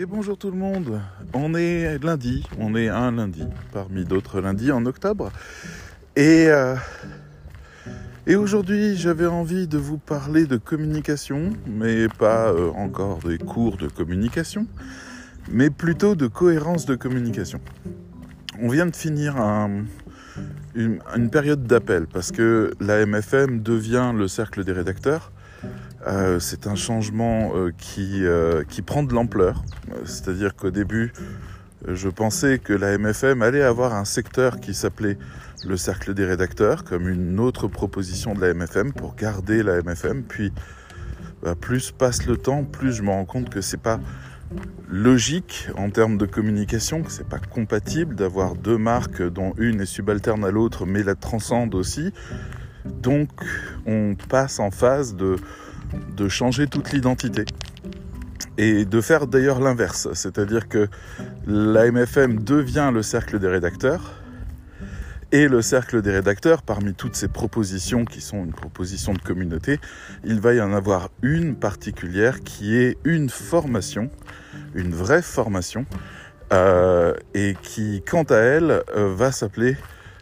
Et bonjour tout le monde. On est lundi, on est un lundi parmi d'autres lundis en octobre. Et, euh, aujourd'hui, j'avais envie de vous parler de communication, mais pas euh, encore des cours de communication, mais plutôt de cohérence de communication. On vient de finir un, une, une période d'appel parce que la MFM devient le cercle des rédacteurs. Euh, c'est un changement euh, qui, euh, qui prend de l'ampleur. C'est-à-dire qu'au début, je pensais que la MFM allait avoir un secteur qui s'appelait le cercle des rédacteurs, comme une autre proposition de la MFM pour garder la MFM. Puis, bah, plus passe le temps, plus je me rends compte que c'est pas logique en termes de communication, que c'est pas compatible d'avoir deux marques dont une est subalterne à l'autre, mais la transcende aussi. Donc, on passe en phase de de changer toute l'identité. Et de faire d'ailleurs l'inverse, c'est-à-dire que la MFM devient le cercle des rédacteurs. Et le cercle des rédacteurs, parmi toutes ces propositions qui sont une proposition de communauté, il va y en avoir une particulière qui est une formation, une vraie formation, euh, et qui, quant à elle, euh, va s'appeler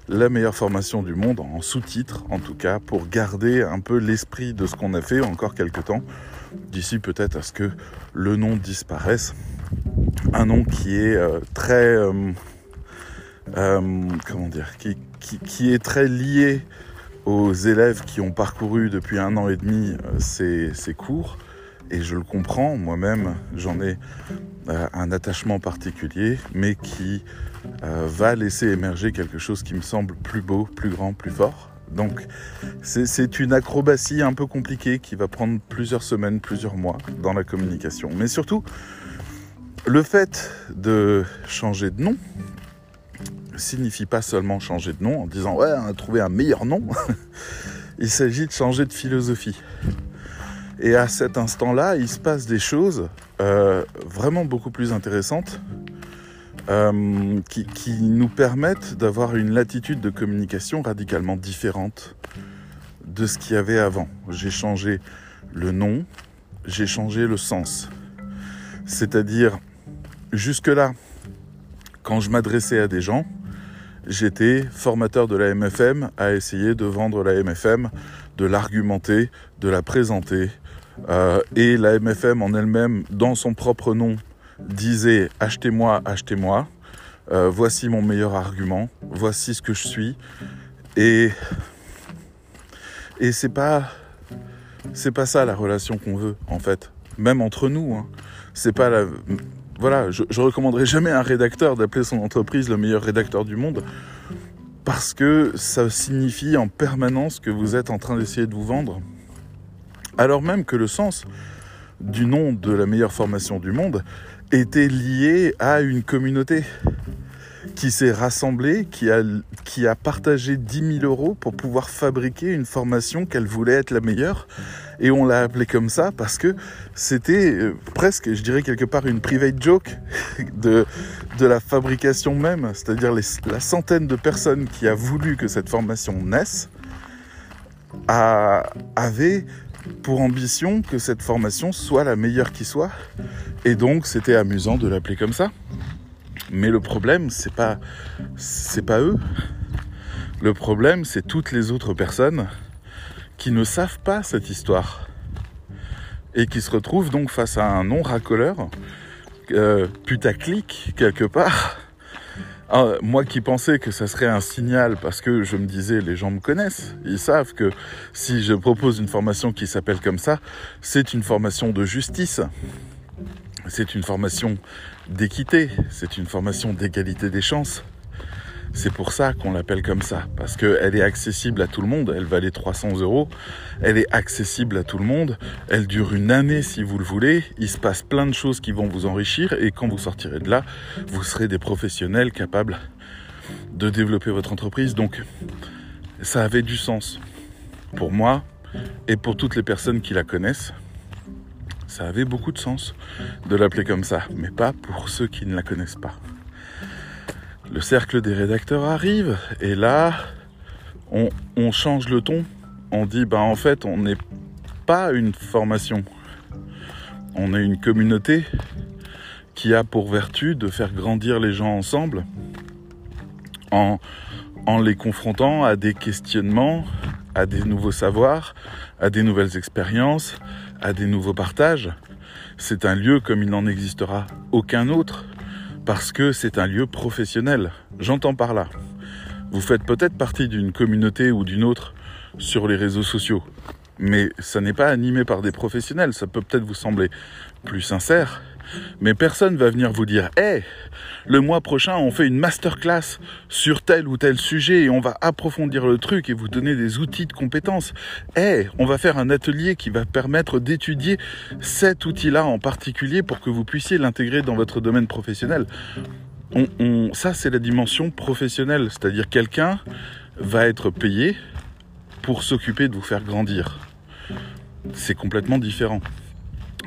la meilleure formation du monde, en sous-titre en tout cas, pour garder un peu l'esprit de ce qu'on a fait encore quelques temps, d'ici peut-être à ce que le nom disparaisse. Un nom qui est euh, très... Euh, euh, comment dire qui, est très lié aux élèves qui ont parcouru depuis un an et demi ces cours. Et je le comprends, moi-même, j'en ai un attachement particulier, mais qui euh, va laisser émerger quelque chose qui me semble plus beau, plus grand, plus fort. Donc c'est une acrobatie un peu compliquée qui va prendre plusieurs semaines, plusieurs mois dans la communication. Mais surtout, le fait de changer de nom signifie pas seulement changer de nom en disant ouais on a trouvé un meilleur nom. il s'agit de changer de philosophie. Et à cet instant-là, il se passe des choses euh, vraiment beaucoup plus intéressantes euh, qui, nous permettent d'avoir une latitude de communication radicalement différente de ce qu'il y avait avant. J'ai changé le nom, j'ai changé le sens. C'est-à-dire, jusque-là, quand je m'adressais à des gens, j'étais formateur de la MFM à essayer de vendre la MFM, de l'argumenter, de la présenter. Euh, et la MFM en elle-même, dans son propre nom, disait achetez-moi, achetez-moi, euh, voici mon meilleur argument, voici ce que je suis. Et, et c'est pas, c'est pas ça la relation qu'on veut, en fait. Même entre nous. Hein. C'est pas la. Voilà, je, je recommanderais jamais à un rédacteur d'appeler son entreprise le meilleur rédacteur du monde. Parce que ça signifie en permanence que vous êtes en train d'essayer de vous vendre. Alors même que le sens du nom de la meilleure formation du monde était lié à une communauté qui s'est rassemblée, qui a, qui a partagé 10 000 euros pour pouvoir fabriquer une formation qu'elle voulait être la meilleure. Et on l'a appelé comme ça parce que c'était euh, presque, je dirais quelque part, une private joke de, de la fabrication même. C'est-à-dire la centaine de personnes qui a voulu que cette formation naisse a, avait pour ambition que cette formation soit la meilleure qui soit. Et donc, c'était amusant de l'appeler comme ça. Mais le problème, c'est pas, c'est pas eux. Le problème, c'est toutes les autres personnes qui ne savent pas cette histoire et qui se retrouvent donc face à un non racoleur, euh, putaclic quelque part. Ah, moi qui pensais que ça serait un signal parce que je me disais les gens me connaissent, ils savent que si je propose une formation qui s'appelle comme ça, c'est une formation de justice, c'est une formation d'équité, c'est une formation d'égalité des chances. C'est pour ça qu'on l'appelle comme ça, parce qu'elle est accessible à tout le monde, elle valait 300 euros, elle est accessible à tout le monde, elle dure une année si vous le voulez, il se passe plein de choses qui vont vous enrichir, et quand vous sortirez de là, vous serez des professionnels capables de développer votre entreprise. Donc, ça avait du sens pour moi et pour toutes les personnes qui la connaissent. Ça avait beaucoup de sens de l'appeler comme ça, mais pas pour ceux qui ne la connaissent pas le cercle des rédacteurs arrive et là, on, change le ton. On dit, bah en fait, on n'est pas une formation. On est une communauté qui a pour vertu de faire grandir les gens ensemble en, en les confrontant à des questionnements, à des nouveaux savoirs, à des nouvelles expériences, à des nouveaux partages. C'est un lieu comme il n'en existera aucun autre, parce que c'est un lieu professionnel. J'entends par là. Vous faites peut-être partie d'une communauté ou d'une autre sur les réseaux sociaux, mais ça n'est pas animé par des professionnels. Ça peut peut-être vous sembler plus sincère, mais personne va venir vous dire Hé, le mois prochain, on fait une masterclass sur tel ou tel sujet et on va approfondir le truc et vous donner des outils de compétences. Hé, on va faire un atelier qui va permettre d'étudier cet outil-là en particulier pour que vous puissiez l'intégrer dans votre domaine professionnel. On, ça, c'est la dimension professionnelle, c'est-à-dire quelqu'un va être payé pour s'occuper de vous faire grandir. C'est complètement différent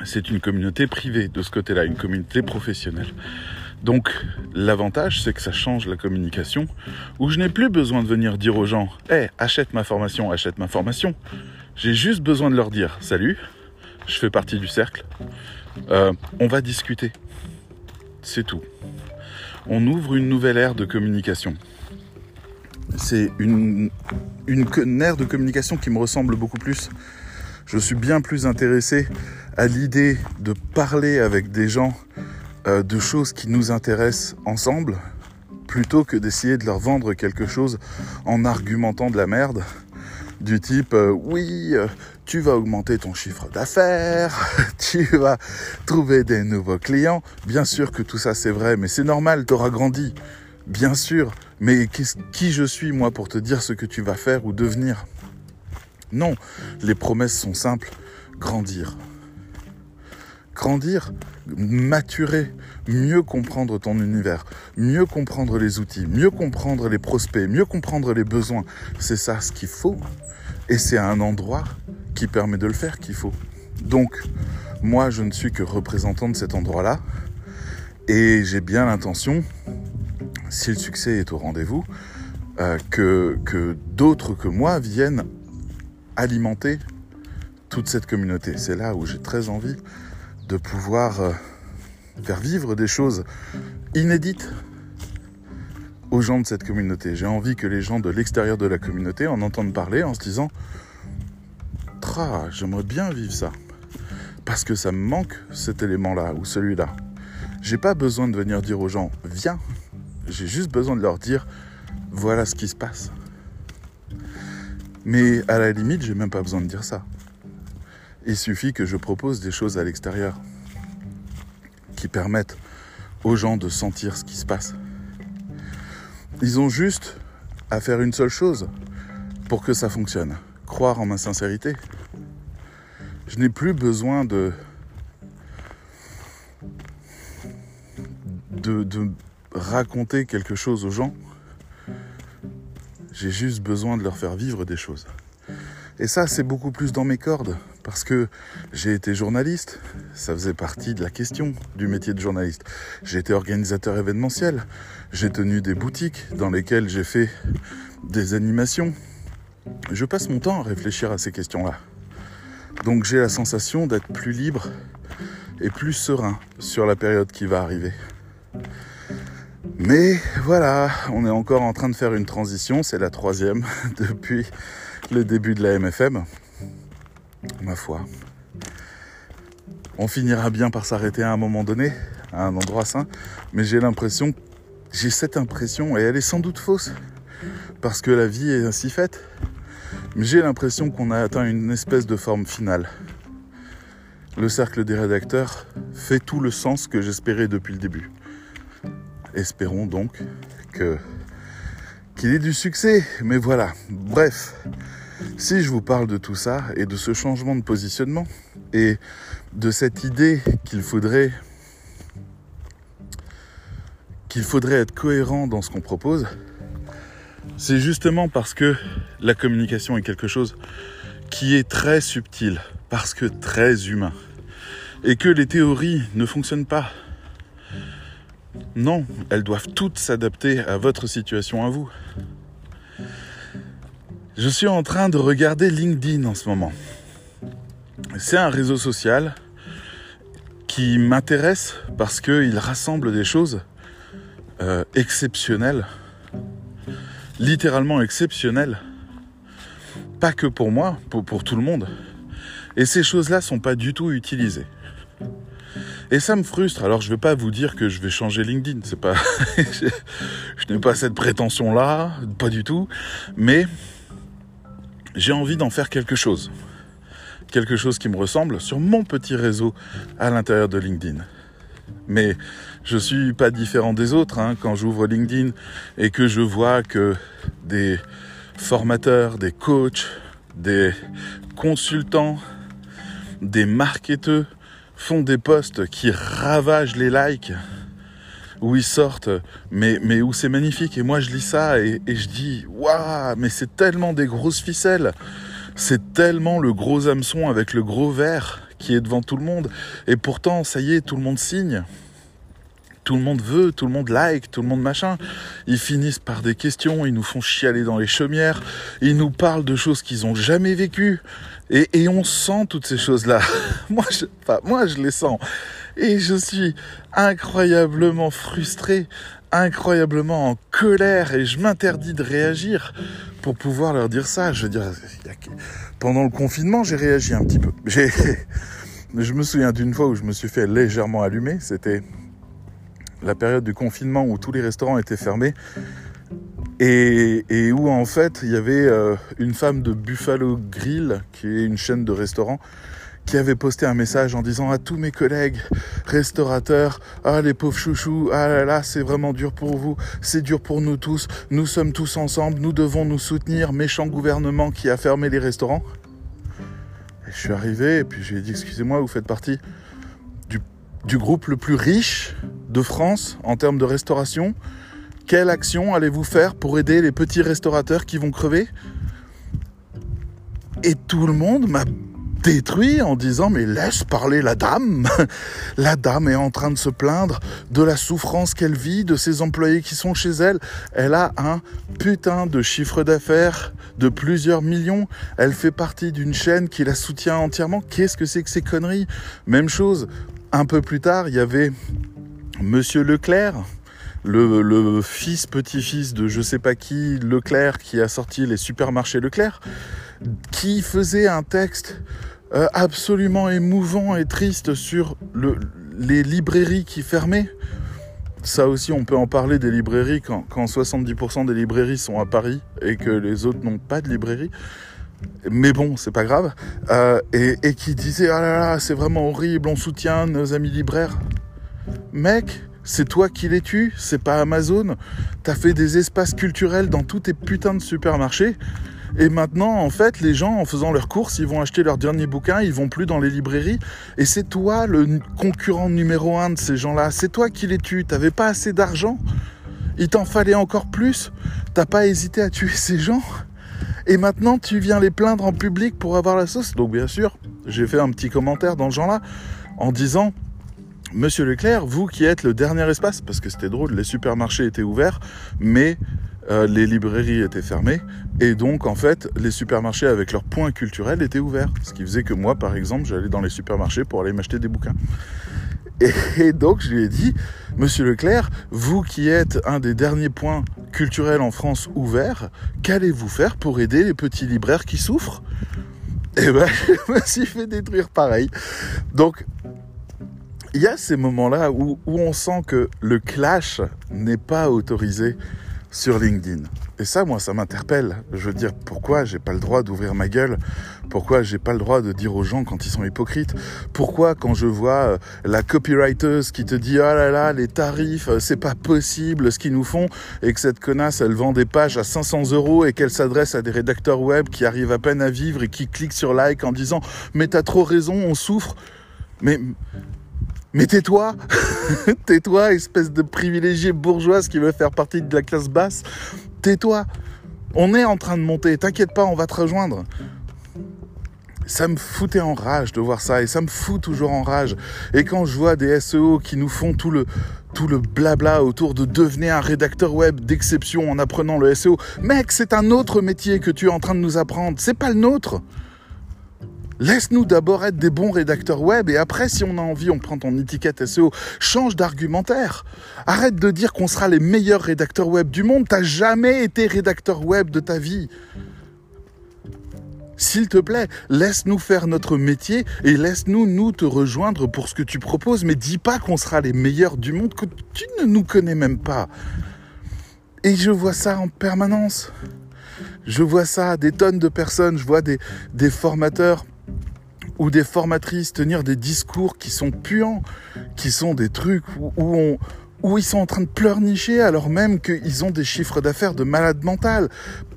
c'est une communauté privée de ce côté-là, une communauté professionnelle. Donc l'avantage, c'est que ça change la communication, où je n'ai plus besoin de venir dire aux gens, hé, achète ma formation, achète ma formation. J'ai juste besoin de leur dire, salut, je fais partie du cercle, euh, on va discuter. C'est tout. On ouvre une nouvelle ère de communication. C'est une, une ère de communication qui me ressemble beaucoup plus je suis bien plus intéressé à l'idée de parler avec des gens euh, de choses qui nous intéressent ensemble, plutôt que d'essayer de leur vendre quelque chose en argumentant de la merde, du type euh, oui, euh, tu vas augmenter ton chiffre d'affaires, tu vas trouver des nouveaux clients. Bien sûr que tout ça c'est vrai, mais c'est normal, tu auras grandi. Bien sûr, mais qui je suis moi pour te dire ce que tu vas faire ou devenir? Non, les promesses sont simples. Grandir. Grandir, maturer, mieux comprendre ton univers, mieux comprendre les outils, mieux comprendre les prospects, mieux comprendre les besoins. C'est ça ce qu'il faut. Et c'est un endroit qui permet de le faire qu'il faut. Donc, moi, je ne suis que représentant de cet endroit-là. Et j'ai bien l'intention, si le succès est au rendez-vous, euh, que, que d'autres que moi viennent alimenter toute cette communauté. C'est là où j'ai très envie de pouvoir euh, faire vivre des choses inédites aux gens de cette communauté. J'ai envie que les gens de l'extérieur de la communauté en entendent parler en se disant Tra, j'aimerais bien vivre ça. Parce que ça me manque cet élément-là ou celui-là. J'ai pas besoin de venir dire aux gens Viens. J'ai juste besoin de leur dire Voilà ce qui se passe. Mais à la limite, j'ai même pas besoin de dire ça. Il suffit que je propose des choses à l'extérieur qui permettent aux gens de sentir ce qui se passe. Ils ont juste à faire une seule chose pour que ça fonctionne. Croire en ma sincérité. Je n'ai plus besoin de, raconter quelque chose aux gens j'ai juste besoin de leur faire vivre des choses. Et ça, c'est beaucoup plus dans mes cordes, parce que j'ai été journaliste, ça faisait partie de la question du métier de journaliste. J'ai été organisateur événementiel, j'ai tenu des boutiques dans lesquelles j'ai fait des animations. Je passe mon temps à réfléchir à ces questions-là. Donc j'ai la sensation d'être plus libre et plus serein sur la période qui va arriver. Mais voilà, on est encore en train de faire une transition, c'est la troisième depuis le début de la MFM. Ma foi. On finira bien par s'arrêter à un moment donné, à un endroit sain, mais j'ai l'impression, j'ai cette impression, et elle est sans doute fausse, parce que la vie est ainsi faite, mais j'ai l'impression qu'on a atteint une espèce de forme finale. Le cercle des rédacteurs fait tout le sens que j'espérais depuis le début. Espérons donc que qu'il ait du succès. Mais voilà, bref, si je vous parle de tout ça et de ce changement de positionnement et de cette idée qu'il faudrait qu'il faudrait être cohérent dans ce qu'on propose, c'est justement parce que la communication est quelque chose qui est très subtil, parce que très humain, et que les théories ne fonctionnent pas non, elles doivent toutes s'adapter à votre situation à vous. Je suis en train de regarder LinkedIn en ce moment. C'est un réseau social qui m'intéresse parce qu'il rassemble des choses euh, exceptionnelles, littéralement exceptionnelles, pas que pour moi, pour, tout le monde. Et ces choses-là sont pas du tout utilisées. Et ça me frustre. Alors je vais pas vous dire que je vais changer LinkedIn, pas je, n'ai pas cette prétention là, pas du tout, mais j'ai envie d'en faire quelque chose. Quelque chose qui me ressemble sur mon petit réseau à l'intérieur de LinkedIn. Mais je suis pas différent des autres hein, quand j'ouvre LinkedIn et que je vois que des formateurs, des coachs, des consultants, des marketeurs font des posts qui ravagent les likes, où ils sortent, mais, mais où c'est magnifique. Et moi, je lis ça et, je dis, waouh, mais c'est tellement des grosses ficelles. C'est tellement le gros hameçon avec le gros verre qui est devant tout le monde. Et pourtant, ça y est, tout le monde signe. Tout le monde veut, tout le monde like, tout le monde machin. Ils finissent par des questions, ils nous font chialer dans les chaumières, ils nous parlent de choses qu'ils ont jamais vécues. Et, et on sent toutes ces choses-là. moi, je, enfin, moi, je les sens. Et je suis incroyablement frustré, incroyablement en colère, et je m'interdis de réagir pour pouvoir leur dire ça. Je veux dire, pendant le confinement, j'ai réagi un petit peu. Je me souviens d'une fois où je me suis fait légèrement allumer. C'était la période du confinement où tous les restaurants étaient fermés et, où en fait il y avait euh, une femme de Buffalo Grill, qui est une chaîne de restaurants, qui avait posté un message en disant à tous mes collègues restaurateurs, ah les pauvres chouchous, ah là là, c'est vraiment dur pour vous, c'est dur pour nous tous, nous sommes tous ensemble, nous devons nous soutenir, méchant gouvernement qui a fermé les restaurants. Et je suis arrivé et puis je lui ai dit, excusez-moi, vous faites partie du, du groupe le plus riche de France en termes de restauration. Quelle action allez-vous faire pour aider les petits restaurateurs qui vont crever? Et tout le monde m'a détruit en disant mais laisse parler la dame. La dame est en train de se plaindre de la souffrance qu'elle vit, de ses employés qui sont chez elle. Elle a un putain de chiffre d'affaires de plusieurs millions. Elle fait partie d'une chaîne qui la soutient entièrement. Qu'est-ce que c'est que ces conneries? Même chose, un peu plus tard, il y avait Monsieur Leclerc, le, fils, petit-fils de je sais pas qui, Leclerc, qui a sorti les supermarchés Leclerc, qui faisait un texte euh, absolument émouvant et triste sur les librairies qui fermaient. Ça aussi, on peut en parler des librairies quand, 70% des librairies sont à Paris et que les autres n'ont pas de librairie. Mais bon, c'est pas grave. Euh, et, et qui disait, ah là là, c'est vraiment horrible, on soutient nos amis libraires. Mec, c'est toi qui les tues, c'est pas Amazon. T'as fait des espaces culturels dans tous tes putains de supermarchés. Et maintenant, en fait, les gens, en faisant leurs courses, ils vont acheter leur dernier bouquin, ils vont plus dans les librairies. Et c'est toi le concurrent numéro un de ces gens-là. C'est toi qui les tues. T'avais pas assez d'argent. Il t'en fallait encore plus. T'as pas hésité à tuer ces gens. Et maintenant, tu viens les plaindre en public pour avoir la sauce. Donc, bien sûr, j'ai fait un petit commentaire dans ce genre-là en disant Monsieur Leclerc, vous qui êtes le dernier espace, parce que c'était drôle, les supermarchés étaient ouverts, mais euh, les librairies étaient fermées, et donc en fait, les supermarchés avec leurs points culturels étaient ouverts. Ce qui faisait que moi, par exemple, j'allais dans les supermarchés pour aller m'acheter des bouquins. Et, donc je lui ai dit, Monsieur Leclerc, vous qui êtes un des derniers points culturels en France ouverts, qu'allez-vous faire pour aider les petits libraires qui souffrent? Eh ben, je me suis fait détruire pareil. Donc il y a ces moments-là où, on sent que le clash n'est pas autorisé sur LinkedIn. Et ça, moi, ça m'interpelle. Je veux dire, pourquoi j'ai pas le droit d'ouvrir ma gueule? Pourquoi j'ai pas le droit de dire aux gens quand ils sont hypocrites? Pourquoi quand je vois euh, la copywriteuse qui te dit ah là là les tarifs euh, c'est pas possible ce qu'ils nous font et que cette connasse elle vend des pages à 500 euros et qu'elle s'adresse à des rédacteurs web qui arrivent à peine à vivre et qui cliquent sur like en disant mais t'as trop raison on souffre mais mais tais-toi Tais-toi, espèce de privilégié bourgeoise qui veut faire partie de la classe basse. Tais-toi On est en train de monter, t'inquiète pas, on va te rejoindre. Ça me foutait en rage de voir ça et ça me fout toujours en rage. Et quand je vois des SEO qui nous font tout le, tout le blabla autour de devenir un rédacteur web d'exception en apprenant le SEO, mec, c'est un autre métier que tu es en train de nous apprendre, c'est pas le nôtre. Laisse-nous d'abord être des bons rédacteurs web et après, si on a envie, on prend ton étiquette SEO. Change d'argumentaire. Arrête de dire qu'on sera les meilleurs rédacteurs web du monde. T'as jamais été rédacteur web de ta vie. S'il te plaît, laisse-nous faire notre métier et laisse-nous nous te rejoindre pour ce que tu proposes, mais dis pas qu'on sera les meilleurs du monde que tu ne nous connais même pas. Et je vois ça en permanence. Je vois ça, des tonnes de personnes, je vois des, des formateurs ou des formatrices tenir des discours qui sont puants, qui sont des trucs où, on, ils sont en train de pleurnicher alors même qu'ils ont des chiffres d'affaires de malade mental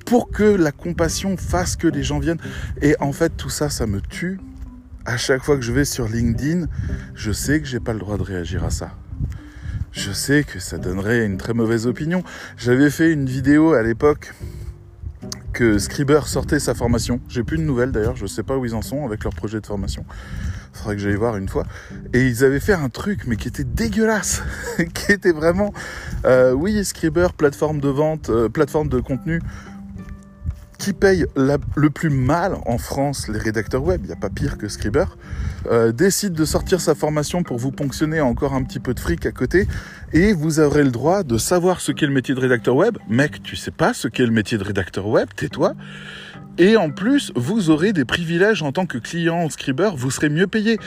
pour que la compassion fasse que les gens viennent. Et en fait, tout ça, ça me tue. À chaque fois que je vais sur LinkedIn, je sais que j'ai pas le droit de réagir à ça. Je sais que ça donnerait une très mauvaise opinion. J'avais fait une vidéo à l'époque que Scriber sortait sa formation. J'ai plus de nouvelles d'ailleurs, je sais pas où ils en sont avec leur projet de formation. Faudrait que j'aille voir une fois. Et ils avaient fait un truc, mais qui était dégueulasse, qui était vraiment, euh, oui, Scriber, plateforme de vente, euh, plateforme de contenu qui paye le plus mal en France les rédacteurs web, il n'y a pas pire que Scriber, euh, décide de sortir sa formation pour vous ponctionner encore un petit peu de fric à côté, et vous aurez le droit de savoir ce qu'est le métier de rédacteur web. Mec, tu sais pas ce qu'est le métier de rédacteur web, tais-toi. Et en plus, vous aurez des privilèges en tant que client Scriber, vous serez mieux payé.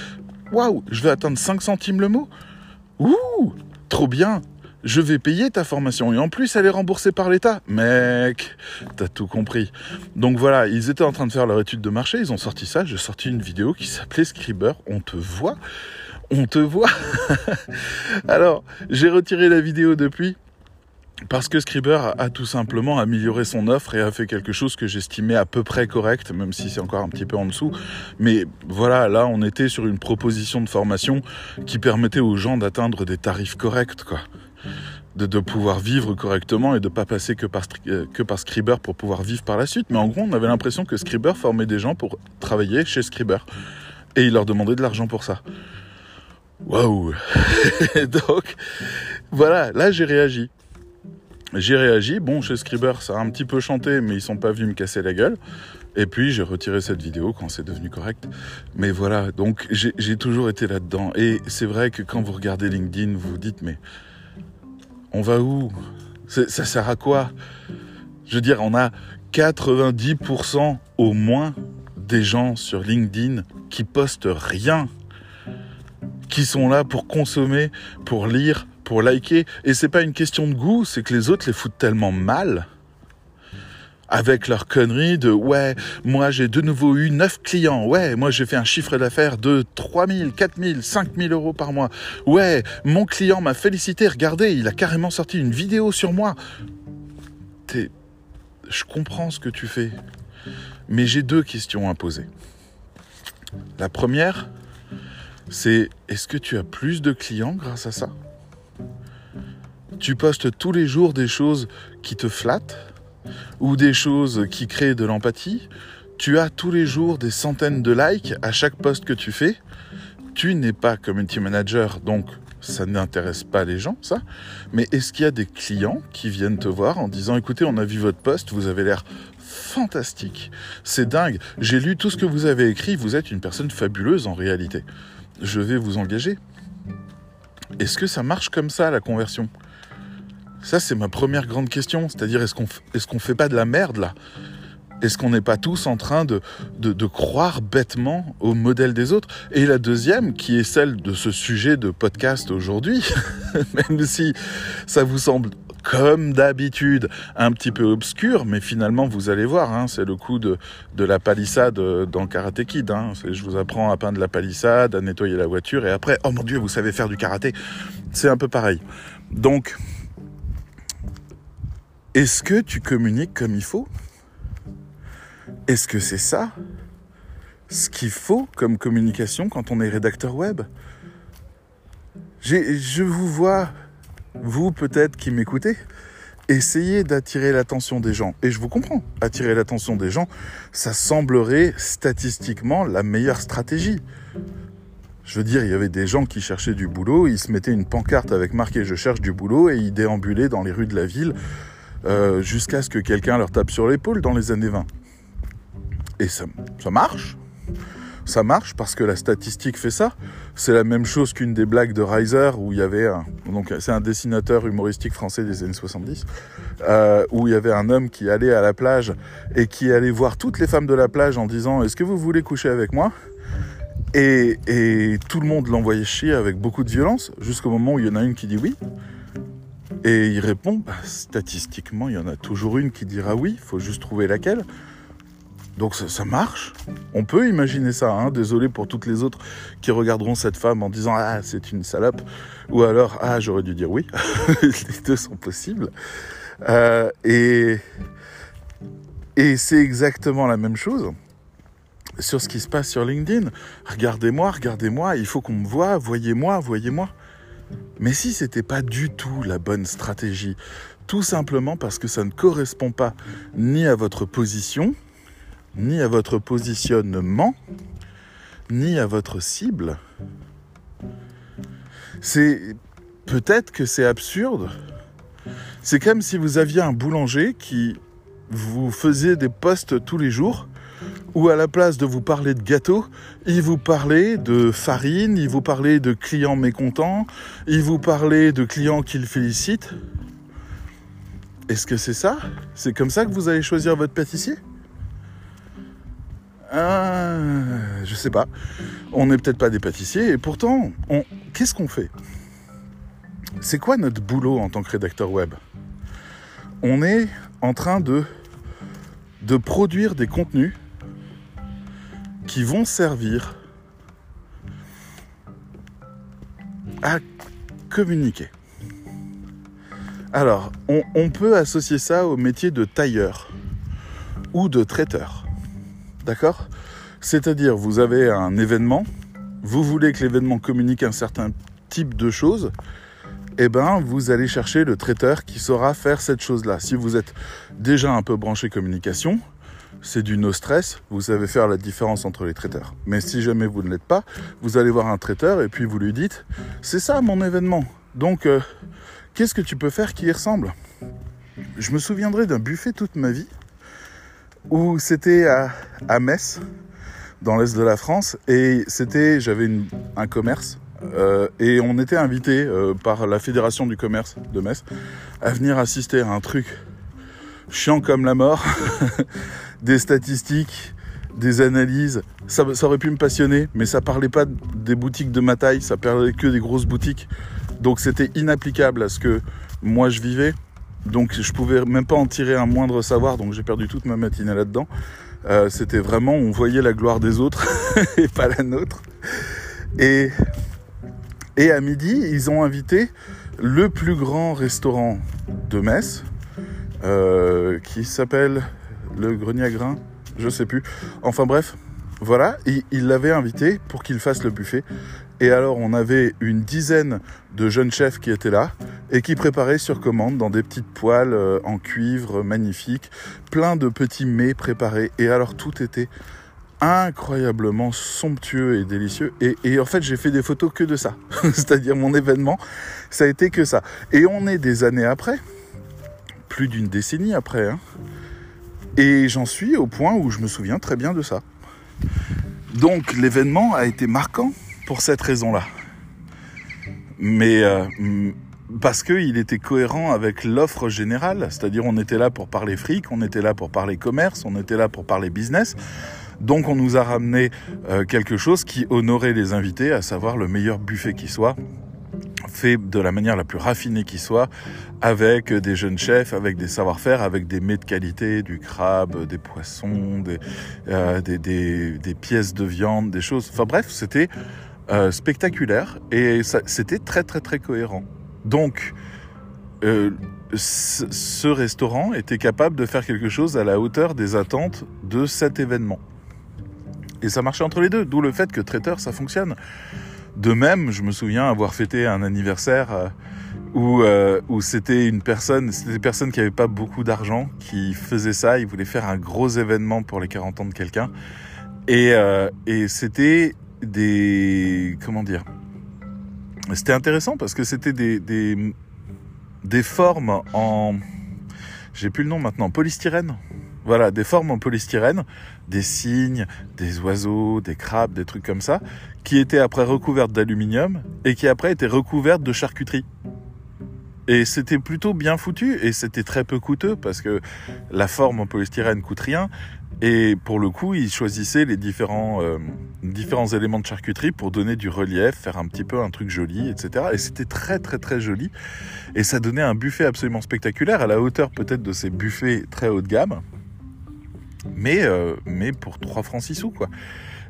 Waouh, je vais attendre 5 centimes le mot Ouh, trop bien je vais payer ta formation et en plus elle est remboursée par l'État. Mec, t'as tout compris. Donc voilà, ils étaient en train de faire leur étude de marché, ils ont sorti ça, j'ai sorti une vidéo qui s'appelait Scriber, on te voit, on te voit. Alors, j'ai retiré la vidéo depuis. Parce que Scriber a, tout simplement amélioré son offre et a fait quelque chose que j'estimais à peu près correct, même si c'est encore un petit peu en dessous. Mais voilà, là, on était sur une proposition de formation qui permettait aux gens d'atteindre des tarifs corrects, quoi de, pouvoir vivre correctement et de pas passer que par, euh, que par Scriber pour pouvoir vivre par la suite. Mais en gros, on avait l'impression que Scriber formait des gens pour travailler chez Scriber. Et il leur demandait de l'argent pour ça. Waouh Donc, voilà, là j'ai réagi. J'ai réagi. Bon, chez Scriber, ça a un petit peu chanté, mais ils sont pas venus me casser la gueule. Et puis, j'ai retiré cette vidéo quand c'est devenu correct. Mais voilà, donc j'ai toujours été là-dedans. Et c'est vrai que quand vous regardez LinkedIn, vous vous dites, mais on va où? Ça sert à quoi? Je veux dire, on a 90% au moins des gens sur LinkedIn qui postent rien, qui sont là pour consommer, pour lire, pour liker. Et c'est pas une question de goût, c'est que les autres les foutent tellement mal avec leur connerie de ouais, moi j'ai de nouveau eu 9 clients, ouais, moi j'ai fait un chiffre d'affaires de 3000, 4000, 5000 euros par mois, ouais, mon client m'a félicité, regardez, il a carrément sorti une vidéo sur moi. T'es... Je comprends ce que tu fais, mais j'ai deux questions à poser. La première, c'est est-ce que tu as plus de clients grâce à ça? Tu postes tous les jours des choses qui te flattent? Ou des choses qui créent de l'empathie, tu as tous les jours des centaines de likes à chaque post que tu fais. Tu n'es pas community manager, donc ça n'intéresse pas les gens, ça. Mais est-ce qu'il y a des clients qui viennent te voir en disant écoutez, on a vu votre post, vous avez l'air fantastique, c'est dingue, j'ai lu tout ce que vous avez écrit, vous êtes une personne fabuleuse en réalité. Je vais vous engager. Est-ce que ça marche comme ça la conversion? Ça, c'est ma première grande question. C'est-à-dire, est-ce qu'on est fait pas de la merde là? Est-ce qu'on n'est pas tous en train de, de, croire bêtement au modèle des autres? Et la deuxième, qui est celle de ce sujet de podcast aujourd'hui, même si ça vous semble comme d'habitude, un petit peu obscur, mais finalement, vous allez voir, hein, c'est le coup de, de la palissade dans Karate Kid. Hein. Je vous apprends à peindre la palissade, à nettoyer la voiture, et après, oh mon Dieu, vous savez faire du karaté. C'est un peu pareil. Donc, est-ce que tu communiques comme il faut? Est-ce que c'est ça ce qu'il faut comme communication quand on est rédacteur web? Je vous vois, vous peut-être qui m'écoutez, essayer d'attirer l'attention des gens. Et je vous comprends, attirer l'attention des gens, ça semblerait statistiquement la meilleure stratégie. Je veux dire, il y avait des gens qui cherchaient du boulot, ils se mettaient une pancarte avec marqué Je cherche du boulot et ils déambulaient dans les rues de la ville euh, jusqu'à ce que quelqu'un leur tape sur l'épaule dans les années 20. Et ça, marche. ça marche parce que la statistique fait ça. C'est la même chose qu'une des blagues de Reiser où il y avait un dessinateur humoristique français des années 70, euh, où il y avait un homme qui allait à la plage et qui allait voir toutes les femmes de la plage en disant est-ce que vous voulez coucher avec moi? Et, et tout le monde l'envoyait chier avec beaucoup de violence jusqu'au moment où il y en a une qui dit oui. Et il répond, bah, statistiquement, il y en a toujours une qui dira oui, il faut juste trouver laquelle. Donc ça, marche. On peut imaginer ça. Hein. Désolé pour toutes les autres qui regarderont cette femme en disant ah c'est une salope ou alors ah j'aurais dû dire oui. les deux sont possibles. Euh, et et c'est exactement la même chose sur ce qui se passe sur LinkedIn. Regardez-moi, regardez-moi. Il faut qu'on me voie. Voyez-moi, voyez-moi. Mais si c'était pas du tout la bonne stratégie, tout simplement parce que ça ne correspond pas ni à votre position, ni à votre positionnement, ni à votre cible. C'est peut-être que c'est absurde. C'est comme si vous aviez un boulanger qui vous faisait des postes tous les jours où à la place de vous parler de gâteau, il vous parlait de farine, il vous parlait de clients mécontents, il vous parlait de clients qu'il félicite. Est-ce que c'est ça? C'est comme ça que vous allez choisir votre pâtissier? Ah, je sais pas. On n'est peut-être pas des pâtissiers et pourtant, qu'est-ce qu'on fait? C'est quoi notre boulot en tant que rédacteur web? On est en train de de produire des contenus qui vont servir à communiquer. Alors, on, peut associer ça au métier de tailleur ou de traiteur. D'accord? C'est-à-dire, vous avez un événement, vous voulez que l'événement communique un certain type de choses, eh ben, vous allez chercher le traiteur qui saura faire cette chose-là. Si vous êtes déjà un peu branché communication, c'est du no stress, vous savez faire la différence entre les traiteurs. Mais si jamais vous ne l'êtes pas, vous allez voir un traiteur et puis vous lui dites, c'est ça mon événement. Donc, euh, qu'est-ce que tu peux faire qui y ressemble? Je me souviendrai d'un buffet toute ma vie où c'était à, Metz, dans l'est de la France, et c'était, j'avais un commerce, euh, et on était invité euh, par la fédération du commerce de Metz à venir assister à un truc chiant comme la mort, des statistiques, des analyses. Ça, aurait pu me passionner, mais ça parlait pas des boutiques de ma taille, ça parlait que des grosses boutiques. Donc c'était inapplicable à ce que moi je vivais. Donc je pouvais même pas en tirer un moindre savoir, donc j'ai perdu toute ma matinée là-dedans. Euh, c'était vraiment, on voyait la gloire des autres et pas la nôtre. Et, et à midi, ils ont invité le plus grand restaurant de Metz, euh, qui s'appelle le Grenier à Grains, je sais plus. Enfin bref, voilà, il l'avait invité pour qu'il fasse le buffet. Et alors on avait une dizaine de jeunes chefs qui étaient là et qui préparaient sur commande dans des petites poêles euh, en cuivre magnifiques, plein de petits mets préparés. Et alors tout était incroyablement somptueux et délicieux. Et, en fait j'ai fait des photos que de ça. C'est-à-dire mon événement, ça a été que ça. Et on est des années après, plus d'une décennie après. Hein. Et j'en suis au point où je me souviens très bien de ça. Donc l'événement a été marquant pour cette raison-là. Mais euh, parce qu'il était cohérent avec l'offre générale, c'est-à-dire on était là pour parler fric, on était là pour parler commerce, on était là pour parler business. Donc on nous a ramené euh, quelque chose qui honorait les invités, à savoir le meilleur buffet qui soit, fait de la manière la plus raffinée qui soit, avec des jeunes chefs, avec des savoir-faire, avec des mets de qualité, du crabe, des poissons, des, euh, pièces de viande, des choses. Enfin bref, c'était euh, spectaculaire et c'était très très très cohérent. Donc, euh, ce restaurant était capable de faire quelque chose à la hauteur des attentes de cet événement. Et ça marchait entre les deux, d'où le fait que traiteur, ça fonctionne. De même, je me souviens avoir fêté un anniversaire euh, où, euh, où c'était une personne, c'était des personnes qui n'avaient pas beaucoup d'argent, qui faisaient ça, ils voulaient faire un gros événement pour les 40 ans de quelqu'un. Et, euh, et c'était des comment dire c'était intéressant parce que c'était des, des, des formes en j'ai plus le nom maintenant polystyrène Voilà, des formes en polystyrène, des cygnes, des oiseaux, des crabes, des trucs comme ça, qui étaient après recouvertes d'aluminium et qui après étaient recouvertes de charcuterie. Et c'était plutôt bien foutu et c'était très peu coûteux parce que la forme en polystyrène coûte rien. Et pour le coup, ils choisissaient les différents, euh, différents éléments de charcuterie pour donner du relief, faire un petit peu un truc joli, etc. Et c'était très très très joli. Et ça donnait un buffet absolument spectaculaire, à la hauteur peut-être de ces buffets très haut de gamme. Mais, euh, mais pour 3 francs 6 sous, quoi.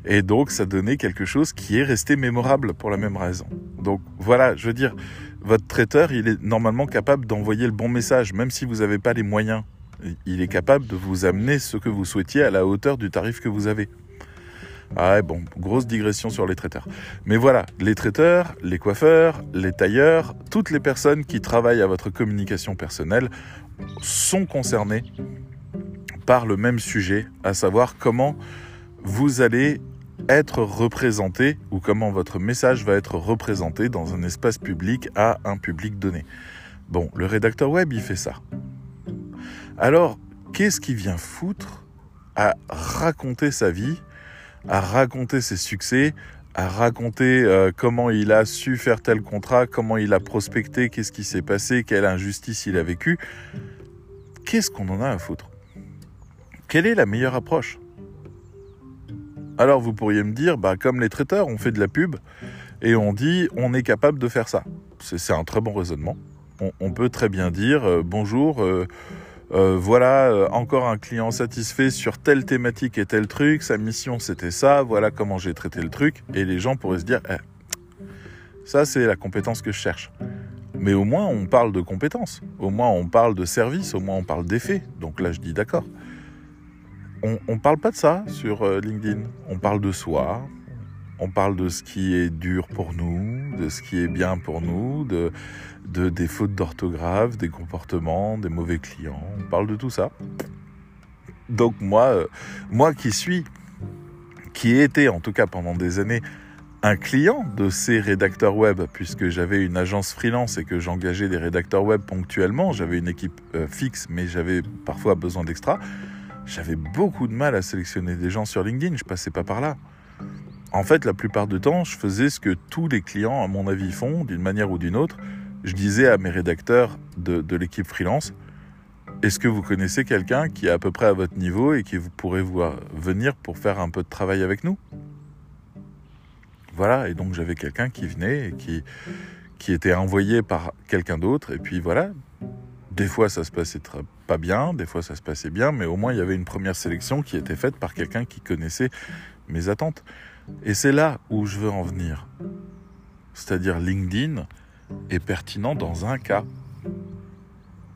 Et donc, ça donnait quelque chose qui est resté mémorable pour la même raison. Donc, voilà, je veux dire, votre traiteur, il est normalement capable d'envoyer le bon message, même si vous n'avez pas les moyens. Il est capable de vous amener ce que vous souhaitiez à la hauteur du tarif que vous avez. Ah bon, grosse digression sur les traiteurs. Mais voilà, les traiteurs, les coiffeurs, les tailleurs, toutes les personnes qui travaillent à votre communication personnelle sont concernées par le même sujet, à savoir comment vous allez être représenté ou comment votre message va être représenté dans un espace public à un public donné. Bon, le rédacteur web, il fait ça. Alors, qu'est-ce qui vient foutre à raconter sa vie, à raconter ses succès, à raconter euh, comment il a su faire tel contrat, comment il a prospecté, qu'est-ce qui s'est passé, quelle injustice il a vécu Qu'est-ce qu'on en a à foutre? Quelle est la meilleure approche? Alors vous pourriez me dire, bah, comme les traiteurs, on fait de la pub et on dit on est capable de faire ça. C'est un très bon raisonnement. On, peut très bien dire euh, bonjour, euh, euh, voilà encore un client satisfait sur telle thématique et tel truc, sa mission c'était ça, voilà comment j'ai traité le truc, et les gens pourraient se dire eh, ça c'est la compétence que je cherche. Mais au moins on parle de compétences, au moins on parle de service, au moins on parle d'effet. Donc là je dis d'accord on ne parle pas de ça sur euh, LinkedIn. On parle de soi, on parle de ce qui est dur pour nous, de ce qui est bien pour nous, de, des fautes d'orthographe, des comportements, des mauvais clients. On parle de tout ça. Donc moi, euh, moi qui suis, qui ai été en tout cas pendant des années un client de ces rédacteurs web, puisque j'avais une agence freelance et que j'engageais des rédacteurs web ponctuellement, j'avais une équipe euh, fixe, mais j'avais parfois besoin d'extra j'avais beaucoup de mal à sélectionner des gens sur LinkedIn, je passais pas par là. En fait, la plupart du temps, je faisais ce que tous les clients, à mon avis, font d'une manière ou d'une autre. Je disais à mes rédacteurs de, l'équipe freelance, est-ce que vous connaissez quelqu'un qui est à peu près à votre niveau et qui pourrez voir venir pour faire un peu de travail avec nous? Voilà, et donc j'avais quelqu'un qui venait et qui, qui était envoyé par quelqu'un d'autre, et puis voilà, des fois, ça se passait pas bien, des fois, ça se passait bien, mais au moins, il y avait une première sélection qui était faite par quelqu'un qui connaissait mes attentes. Et c'est là où je veux en venir. C'est-à-dire, LinkedIn est pertinent dans un cas.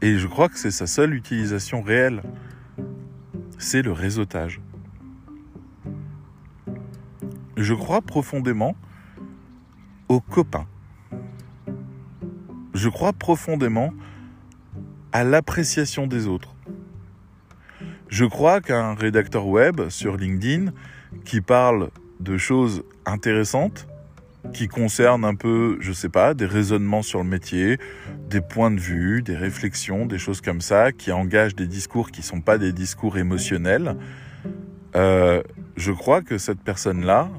Et je crois que c'est sa seule utilisation réelle. C'est le réseautage. Je crois profondément aux copains. Je crois profondément à l'appréciation des autres. Je crois qu'un rédacteur web sur LinkedIn qui parle de choses intéressantes, qui concernent un peu, je sais pas, des raisonnements sur le métier, des points de vue, des réflexions, des choses comme ça, qui engagent des discours qui sont pas des discours émotionnels, euh, je crois que cette personne-là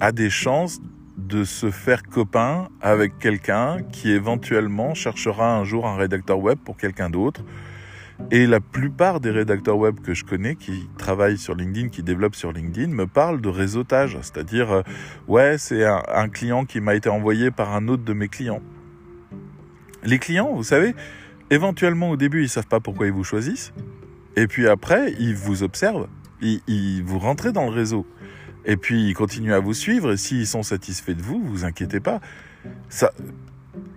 a des chances de se faire copain avec quelqu'un qui éventuellement cherchera un jour un rédacteur web pour quelqu'un d'autre. Et la plupart des rédacteurs web que je connais qui travaillent sur LinkedIn, qui développent sur LinkedIn, me parlent de réseautage. C'est-à-dire, euh, ouais, c'est un, client qui m'a été envoyé par un autre de mes clients. Les clients, vous savez, éventuellement au début, ils savent pas pourquoi ils vous choisissent. Et puis après, ils vous observent. Ils, ils vous rentrez dans le réseau. Et puis ils continuent à vous suivre. Et s'ils sont satisfaits de vous, vous inquiétez pas. Ça,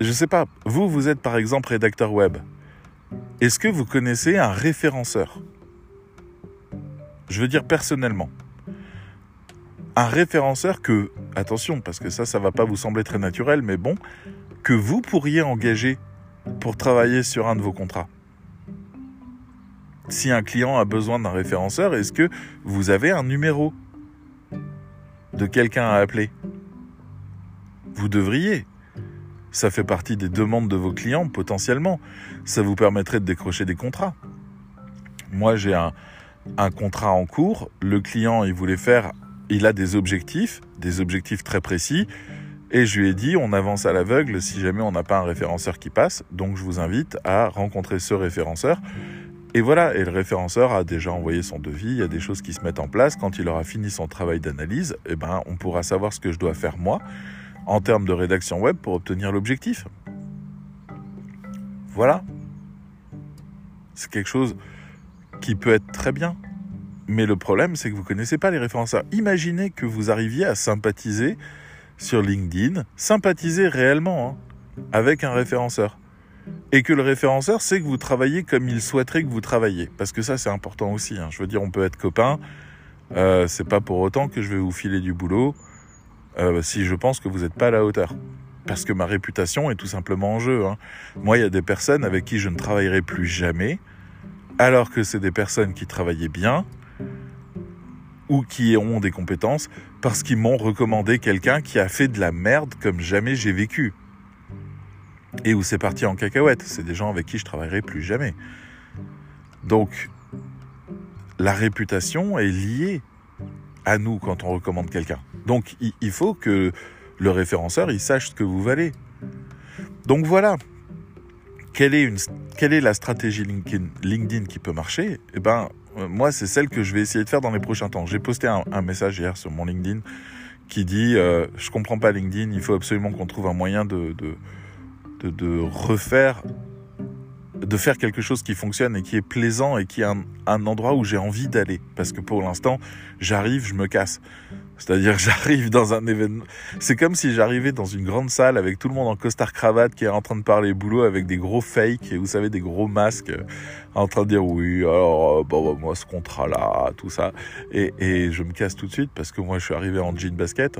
je sais pas. Vous, vous êtes par exemple rédacteur web. Est-ce que vous connaissez un référenceur? Je veux dire personnellement. Un référenceur que, attention, parce que ça, ça va pas vous sembler très naturel, mais bon, que vous pourriez engager pour travailler sur un de vos contrats. Si un client a besoin d'un référenceur, est-ce que vous avez un numéro? De quelqu'un à appeler. Vous devriez. Ça fait partie des demandes de vos clients potentiellement. Ça vous permettrait de décrocher des contrats. moi j'ai un, un contrat en cours, le client il voulait faire, il a des objectifs, des objectifs très précis, et je lui ai dit on avance à l'aveugle si jamais on n'a pas un référenceur qui passe, donc je vous invite à rencontrer ce référenceur. Et voilà, et le référenceur a déjà envoyé son devis, il y a des choses qui se mettent en place. Quand il aura fini son travail d'analyse, eh ben, on pourra savoir ce que je dois faire moi en termes de rédaction web pour obtenir l'objectif. Voilà. C'est quelque chose qui peut être très bien. Mais le problème, c'est que vous ne connaissez pas les référenceurs. Imaginez que vous arriviez à sympathiser sur LinkedIn, sympathiser réellement hein, avec un référenceur. Et que le référenceur sait que vous travaillez comme il souhaiterait que vous travailliez. Parce que ça, c'est important aussi. Hein. Je veux dire, on peut être copains. Euh, c'est pas pour autant que je vais vous filer du boulot euh, si je pense que vous n'êtes pas à la hauteur. Parce que ma réputation est tout simplement en jeu. Hein. Moi, il y a des personnes avec qui je ne travaillerai plus jamais, alors que c'est des personnes qui travaillaient bien ou qui ont des compétences parce qu'ils m'ont recommandé quelqu'un qui a fait de la merde comme jamais j'ai vécu. Et où c'est parti en cacahuète. C'est des gens avec qui je travaillerai plus jamais. Donc, la réputation est liée à nous quand on recommande quelqu'un. Donc, il faut que le référenceur, il sache ce que vous valez. Donc voilà. Quelle est, une, quelle est la stratégie LinkedIn, qui peut marcher? Eh ben, euh, moi, c'est celle que je vais essayer de faire dans les prochains temps. J'ai posté un, message hier sur mon LinkedIn qui dit euh, Je comprends pas LinkedIn, il faut absolument qu'on trouve un moyen de, de, refaire, de faire quelque chose qui fonctionne et qui est plaisant et qui est un, endroit où j'ai envie d'aller. Parce que pour l'instant, j'arrive, je me casse. C'est-à-dire j'arrive dans un événement. C'est comme si j'arrivais dans une grande salle avec tout le monde en costard cravate qui est en train de parler boulot avec des gros fakes et vous savez des gros masques euh, en train de dire oui alors euh, bon bah, moi ce contrat là tout ça et, et je me casse tout de suite parce que moi je suis arrivé en jean basket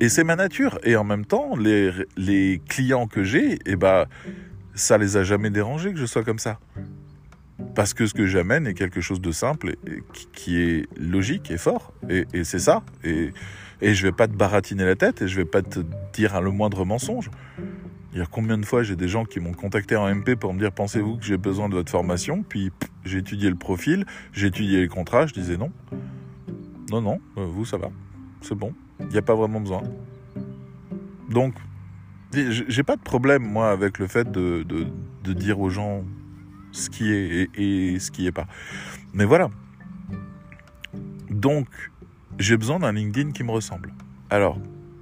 et c'est ma nature et en même temps les, clients que j'ai eh bah ça les a jamais dérangés que je sois comme ça parce que ce que j'amène est quelque chose de simple et, qui est logique et fort. Et, c'est ça. Et, et je vais pas te baratiner la tête et je vais pas te dire le moindre mensonge. Il y a combien de fois j'ai des gens qui m'ont contacté en MP pour me dire pensez-vous que j'ai besoin de votre formation? Puis j'ai étudié le profil, j'ai étudié les contrats, je disais non. Non, non, euh, vous ça va. C'est bon. Il n'y a pas vraiment besoin. Donc, j'ai pas de problème moi avec le fait de, de, dire aux gens ce qui est et, ce qui est pas. Mais voilà. Donc, j'ai besoin d'un LinkedIn qui me ressemble. Alors,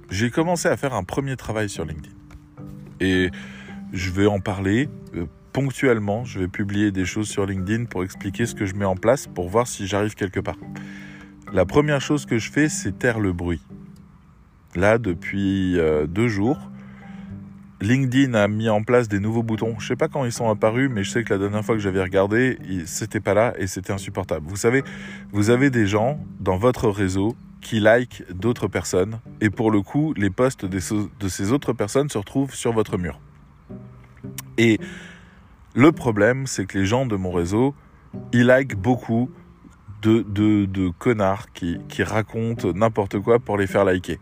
j'ai commencé à faire un premier travail sur LinkedIn. Et je vais en parler euh, ponctuellement. Je vais publier des choses sur LinkedIn pour expliquer ce que je mets en place pour voir si j'arrive quelque part. La première chose que je fais, c'est taire le bruit. Là, depuis euh, deux jours, LinkedIn a mis en place des nouveaux boutons. Je sais pas quand ils sont apparus, mais je sais que la dernière fois que j'avais regardé, c'était pas là et c'était insupportable. Vous savez, vous avez des gens dans votre réseau qui like d'autres personnes et pour le coup, les posts de ces autres personnes se retrouvent sur votre mur. Et le problème, c'est que les gens de mon réseau, ils like beaucoup de, de, de connards qui, qui racontent n'importe quoi pour les faire liker.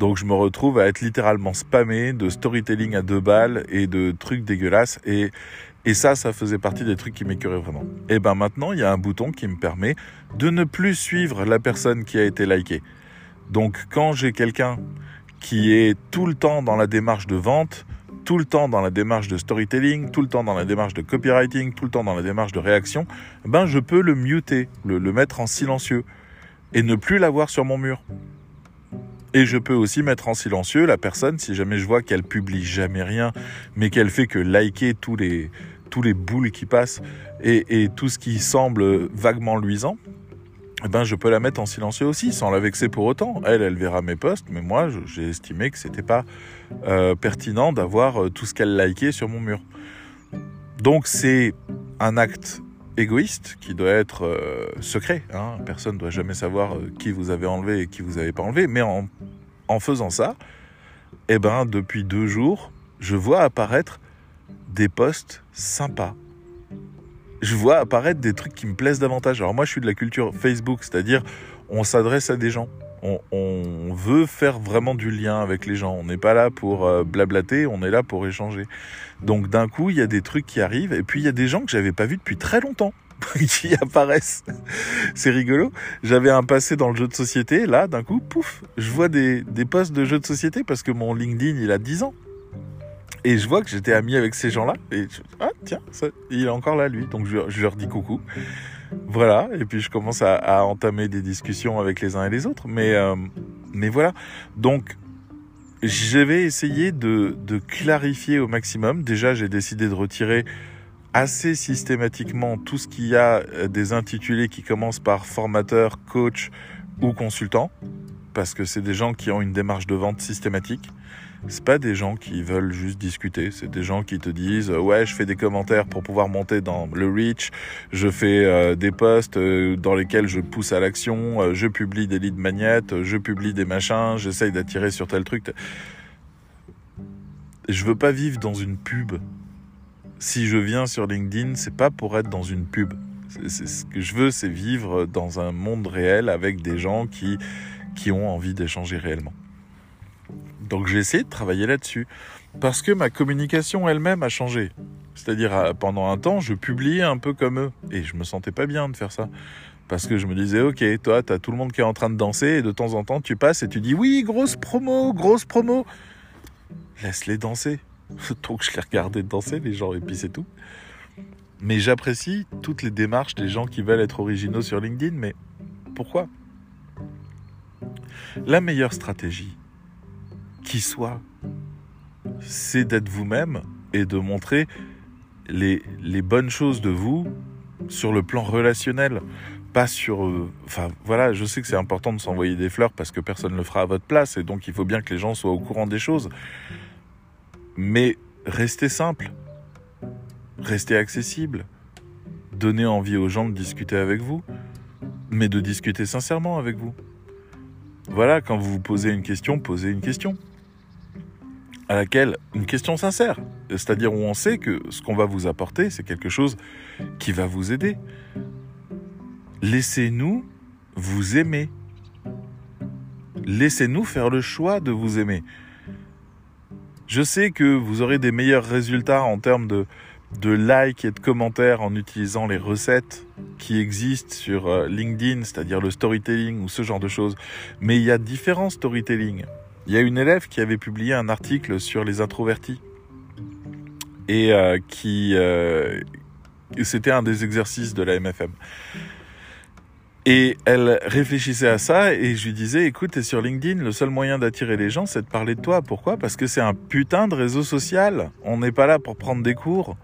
Donc je me retrouve à être littéralement spammé de storytelling à deux balles et de trucs dégueulasses. Et, et ça, ça faisait partie des trucs qui m'écœuraient vraiment. Et ben maintenant, il y a un bouton qui me permet de ne plus suivre la personne qui a été likée. Donc quand j'ai quelqu'un qui est tout le temps dans la démarche de vente, tout le temps dans la démarche de storytelling, tout le temps dans la démarche de copywriting, tout le temps dans la démarche de réaction, ben je peux le muter, le, le mettre en silencieux et ne plus l'avoir sur mon mur. Et je peux aussi mettre en silencieux la personne si jamais je vois qu'elle publie jamais rien, mais qu'elle fait que liker tous les, tous les boules qui passent et, tout ce qui semble vaguement luisant. Eh ben, je peux la mettre en silencieux aussi, sans la vexer pour autant. Elle, elle verra mes posts, mais moi, j'ai estimé que c'était pas euh, pertinent d'avoir euh, tout ce qu'elle likait sur mon mur. Donc, c'est un acte égoïste qui doit être euh, secret. Hein. Personne ne doit jamais savoir euh, qui vous avez enlevé et qui vous avez pas enlevé. Mais en, en faisant ça, eh ben, depuis deux jours, je vois apparaître des posts sympas. Je vois apparaître des trucs qui me plaisent davantage. Alors moi, je suis de la culture Facebook, c'est-à-dire on s'adresse à des gens. On, on, veut faire vraiment du lien avec les gens. On n'est pas là pour euh, blablater, on est là pour échanger. Donc d'un coup, il y a des trucs qui arrivent et puis il y a des gens que j'avais pas vus depuis très longtemps. qui apparaissent. C'est rigolo. J'avais un passé dans le jeu de société. Là, d'un coup, pouf, je vois des, des posts de jeux de société parce que mon LinkedIn, il a 10 ans. Et je vois que j'étais ami avec ces gens-là. Et je, ah, tiens, ça, il est encore là, lui. Donc je, leur dis coucou. Voilà. Et puis je commence à, entamer des discussions avec les uns et les autres. Mais, euh, mais voilà. Donc, je vais essayer de, de clarifier au maximum. Déjà, j'ai décidé de retirer assez systématiquement tout ce qui a euh, des intitulés qui commencent par formateur, coach ou consultant, parce que c'est des gens qui ont une démarche de vente systématique. C'est pas des gens qui veulent juste discuter, c'est des gens qui te disent ouais je fais des commentaires pour pouvoir monter dans le reach, je fais euh, des posts euh, dans lesquels je pousse à l'action, euh, je publie des leads magnets, je publie des machins, j'essaye d'attirer sur tel truc. Je veux pas vivre dans une pub. Si je viens sur LinkedIn, c'est pas pour être dans une pub. Ce que je veux, c'est vivre dans un monde réel avec des gens qui qui ont envie d'échanger réellement. Donc j'ai essayé de travailler là-dessus. Parce que ma communication elle-même a changé. C'est-à-dire, euh, pendant un temps, je publiais un peu comme eux. Et je me sentais pas bien de faire ça. Parce que je me disais, ok, toi, t'as tout le monde qui est en train de danser, et de temps en temps, tu passes et tu dis, oui, grosse promo, grosse promo. Laisse-les danser. Donc je les regardais danser, les gens, et puis c'est tout. Mais j'apprécie toutes les démarches des gens qui veulent être originaux sur LinkedIn, mais pourquoi? La meilleure stratégie, qui soit, c'est d'être vous-même et de montrer les, les, bonnes choses de vous sur le plan relationnel. Pas sur... Euh, enfin voilà, je sais que c'est important de s'envoyer des fleurs parce que personne ne le fera à votre place et donc il faut bien que les gens soient au courant des choses. Mais restez simple, restez accessible, donnez envie aux gens de discuter avec vous, mais de discuter sincèrement avec vous. Voilà, quand vous vous posez une question, posez une question à laquelle une question sincère, c'est-à-dire où on sait que ce qu'on va vous apporter, c'est quelque chose qui va vous aider. Laissez-nous vous aimer. Laissez-nous faire le choix de vous aimer. Je sais que vous aurez des meilleurs résultats en termes de, de likes et de commentaires en utilisant les recettes qui existent sur euh, LinkedIn, c'est-à-dire le storytelling ou ce genre de choses. Mais il y a différents storytelling. Il y a une élève qui avait publié un article sur les introvertis et euh, qui euh, c'était un des exercices de la MFM. Et elle réfléchissait à ça et je lui disais, écoute, t'es sur LinkedIn, le seul moyen d'attirer les gens, c'est de parler de toi. Pourquoi? Parce que c'est un putain de réseau social. On n'est pas là pour prendre des cours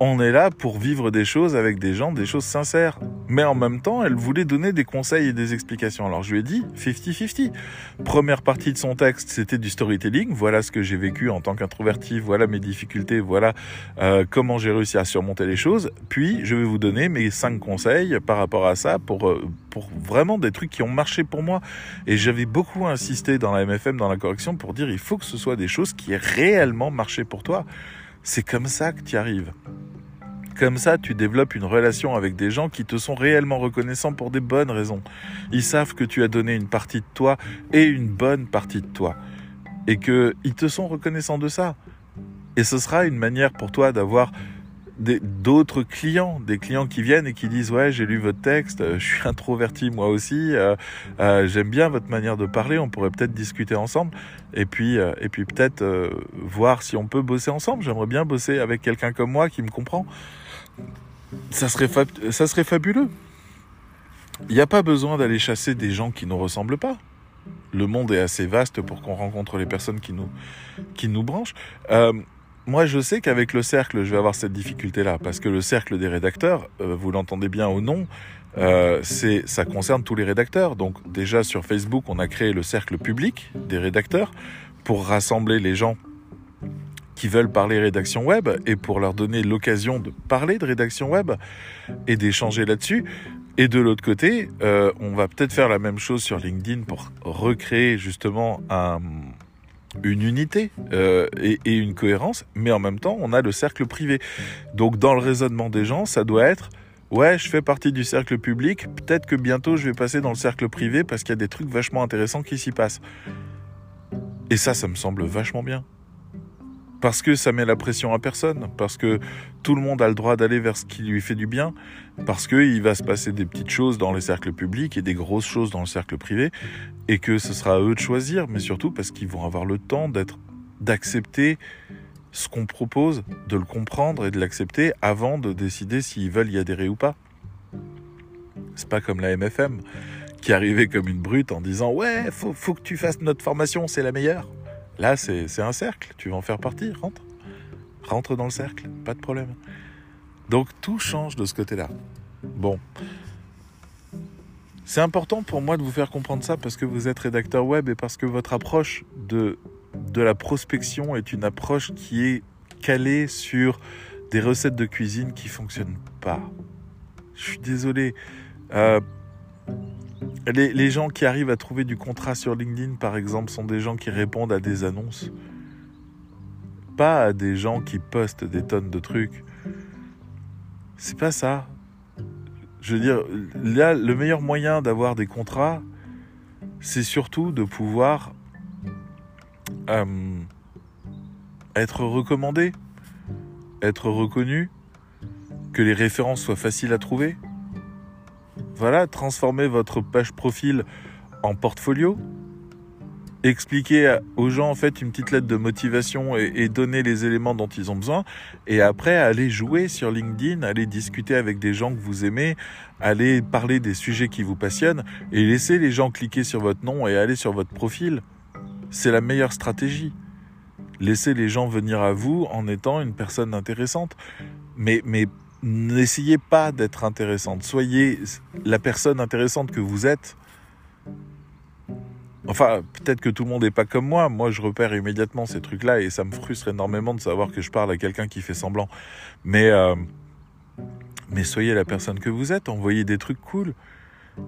on est là pour vivre des choses avec des gens, des choses sincères. Mais en même temps, elle voulait donner des conseils et des explications. Alors je lui ai dit 50-50. Première partie de son texte, c'était du storytelling. Voilà ce que j'ai vécu en tant qu'introverti, voilà mes difficultés, voilà euh, comment j'ai réussi à surmonter les choses. Puis je vais vous donner mes cinq conseils par rapport à ça pour, euh, pour vraiment des trucs qui ont marché pour moi. Et j'avais beaucoup insisté dans la MFM, dans la correction, pour dire il faut que ce soit des choses qui aient réellement marché pour toi. C'est comme ça que tu y arrives. Comme ça, tu développes une relation avec des gens qui te sont réellement reconnaissants pour des bonnes raisons. Ils savent que tu as donné une partie de toi et une bonne partie de toi. Et qu'ils te sont reconnaissants de ça. Et ce sera une manière pour toi d'avoir d'autres clients, des clients qui viennent et qui disent ouais j'ai lu votre texte, euh, je suis introverti moi aussi, euh, euh, j'aime bien votre manière de parler, on pourrait peut-être discuter ensemble et puis et puis peut-être voir si on peut bosser ensemble. J'aimerais bien bosser avec quelqu'un comme moi qui me comprend. Ça serait ça serait fabuleux. Il n'y a pas besoin d'aller chasser des gens qui nous ressemblent pas. Le monde est assez vaste pour qu'on rencontre les personnes qui nous qui nous branchent moi, je sais qu'avec le cercle, je vais avoir cette difficulté-là, parce que le cercle des rédacteurs, euh, vous l'entendez bien au nom, euh, c'est, ça concerne tous les rédacteurs. Donc, déjà sur Facebook, on a créé le cercle public des rédacteurs pour rassembler les gens qui veulent parler rédaction web et pour leur donner l'occasion de parler de rédaction web et d'échanger là-dessus. Et de l'autre côté, euh, on va peut-être faire la même chose sur LinkedIn pour recréer justement un une unité euh, et, et, une cohérence, mais en même temps, on a le cercle privé. Donc, dans le raisonnement des gens, ça doit être ouais, je fais partie du cercle public, peut-être que bientôt je vais passer dans le cercle privé parce qu'il y a des trucs vachement intéressants qui s'y passent. Et ça, ça me semble vachement bien. Parce que ça met la pression à personne, parce que tout le monde a le droit d'aller vers ce qui lui fait du bien, parce qu'il va se passer des petites choses dans les cercles publics et des grosses choses dans le cercle privé, et que ce sera à eux de choisir, mais surtout parce qu'ils vont avoir le temps d'être, d'accepter ce qu'on propose, de le comprendre et de l'accepter avant de décider s'ils veulent y adhérer ou pas. C'est pas comme la MFM qui arrivait comme une brute en disant ouais, faut, faut que tu fasses notre formation, c'est la meilleure. Là, c'est un cercle. Tu vas en faire partie. Rentre. Rentre dans le cercle. Pas de problème. Donc tout change de ce côté-là. Bon. C'est important pour moi de vous faire comprendre ça parce que vous êtes rédacteur web et parce que votre approche de, la prospection est une approche qui est calée sur des recettes de cuisine qui fonctionnent pas. Je suis désolé. Euh, les, gens qui arrivent à trouver du contrat sur LinkedIn, par exemple, sont des gens qui répondent à des annonces. Pas à des gens qui postent des tonnes de trucs. C'est pas ça. Je veux dire, là, le meilleur moyen d'avoir des contrats, c'est surtout de pouvoir euh, être recommandé, être reconnu, que les références soient faciles à trouver. Voilà, transformer votre page profil en portfolio. Expliquer aux gens en fait une petite lettre de motivation et, donner les éléments dont ils ont besoin. Et après, aller jouer sur LinkedIn, aller discuter avec des gens que vous aimez, aller parler des sujets qui vous passionnent et laisser les gens cliquer sur votre nom et aller sur votre profil. C'est la meilleure stratégie. Laissez les gens venir à vous en étant une personne intéressante. Mais, mais n'essayez pas d'être intéressante. Soyez la personne intéressante que vous êtes. Enfin, peut-être que tout le monde n'est pas comme moi. Moi, je repère immédiatement ces trucs-là et ça me frustre énormément de savoir que je parle à quelqu'un qui fait semblant. Mais, euh, mais soyez la personne que vous êtes. Envoyez des trucs cool.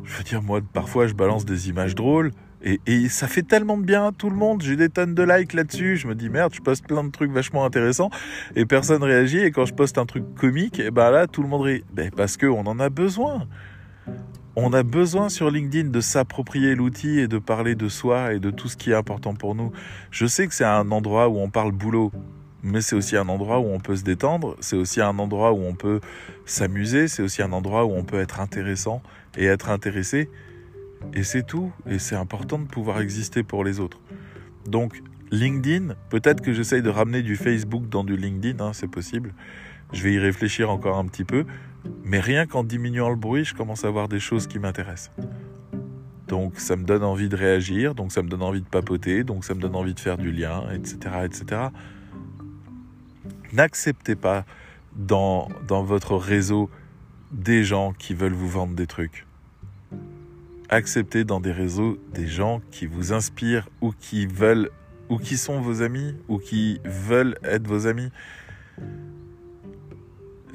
Je veux dire, moi, parfois, je balance des images drôles. Et, ça fait tellement de bien à tout le monde. J'ai des tonnes de likes là-dessus. Je me dis merde, je poste plein de trucs vachement intéressants et personne réagit. Et quand je poste un truc comique, et eh ben là tout le monde rit. Parce que on en a besoin. On a besoin sur LinkedIn de s'approprier l'outil et de parler de soi et de tout ce qui est important pour nous. Je sais que c'est un endroit où on parle boulot, mais c'est aussi un endroit où on peut se détendre, c'est aussi un endroit où on peut s'amuser, c'est aussi un endroit où on peut être intéressant et être intéressé. Et c'est tout. Et c'est important de pouvoir exister pour les autres. Donc, LinkedIn, peut-être que j'essaye de ramener du Facebook dans du LinkedIn, hein, c'est possible. Je vais y réfléchir encore un petit peu. Mais rien qu'en diminuant le bruit, je commence à voir des choses qui m'intéressent. Donc ça me donne envie de réagir, donc ça me donne envie de papoter, donc ça me donne envie de faire du lien, etc. etc. N'acceptez pas dans, dans votre réseau des gens qui veulent vous vendre des trucs accepter dans des réseaux des gens qui vous inspirent ou qui veulent ou qui sont vos amis ou qui veulent être vos amis.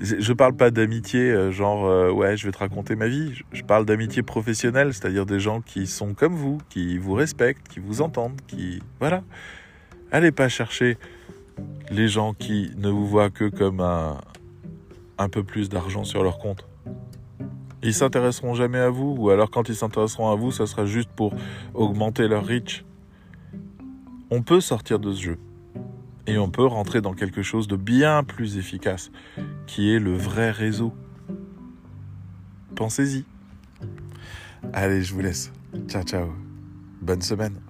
Je parle pas d'amitié euh, genre euh, ouais je vais te raconter ma vie. Je parle d'amitié professionnelle, c'est-à-dire des gens qui sont comme vous, qui vous respectent, qui vous entendent, qui voilà. Allez pas chercher les gens qui ne vous voient que comme un, un peu plus d'argent sur leur compte ils s'intéresseront jamais à vous, ou alors quand ils s'intéresseront à vous, ça sera juste pour augmenter leur reach. On peut sortir de ce jeu. Et on peut rentrer dans quelque chose de bien plus efficace, qui est le vrai réseau. Pensez-y. Allez, je vous laisse. Ciao, ciao. Bonne semaine.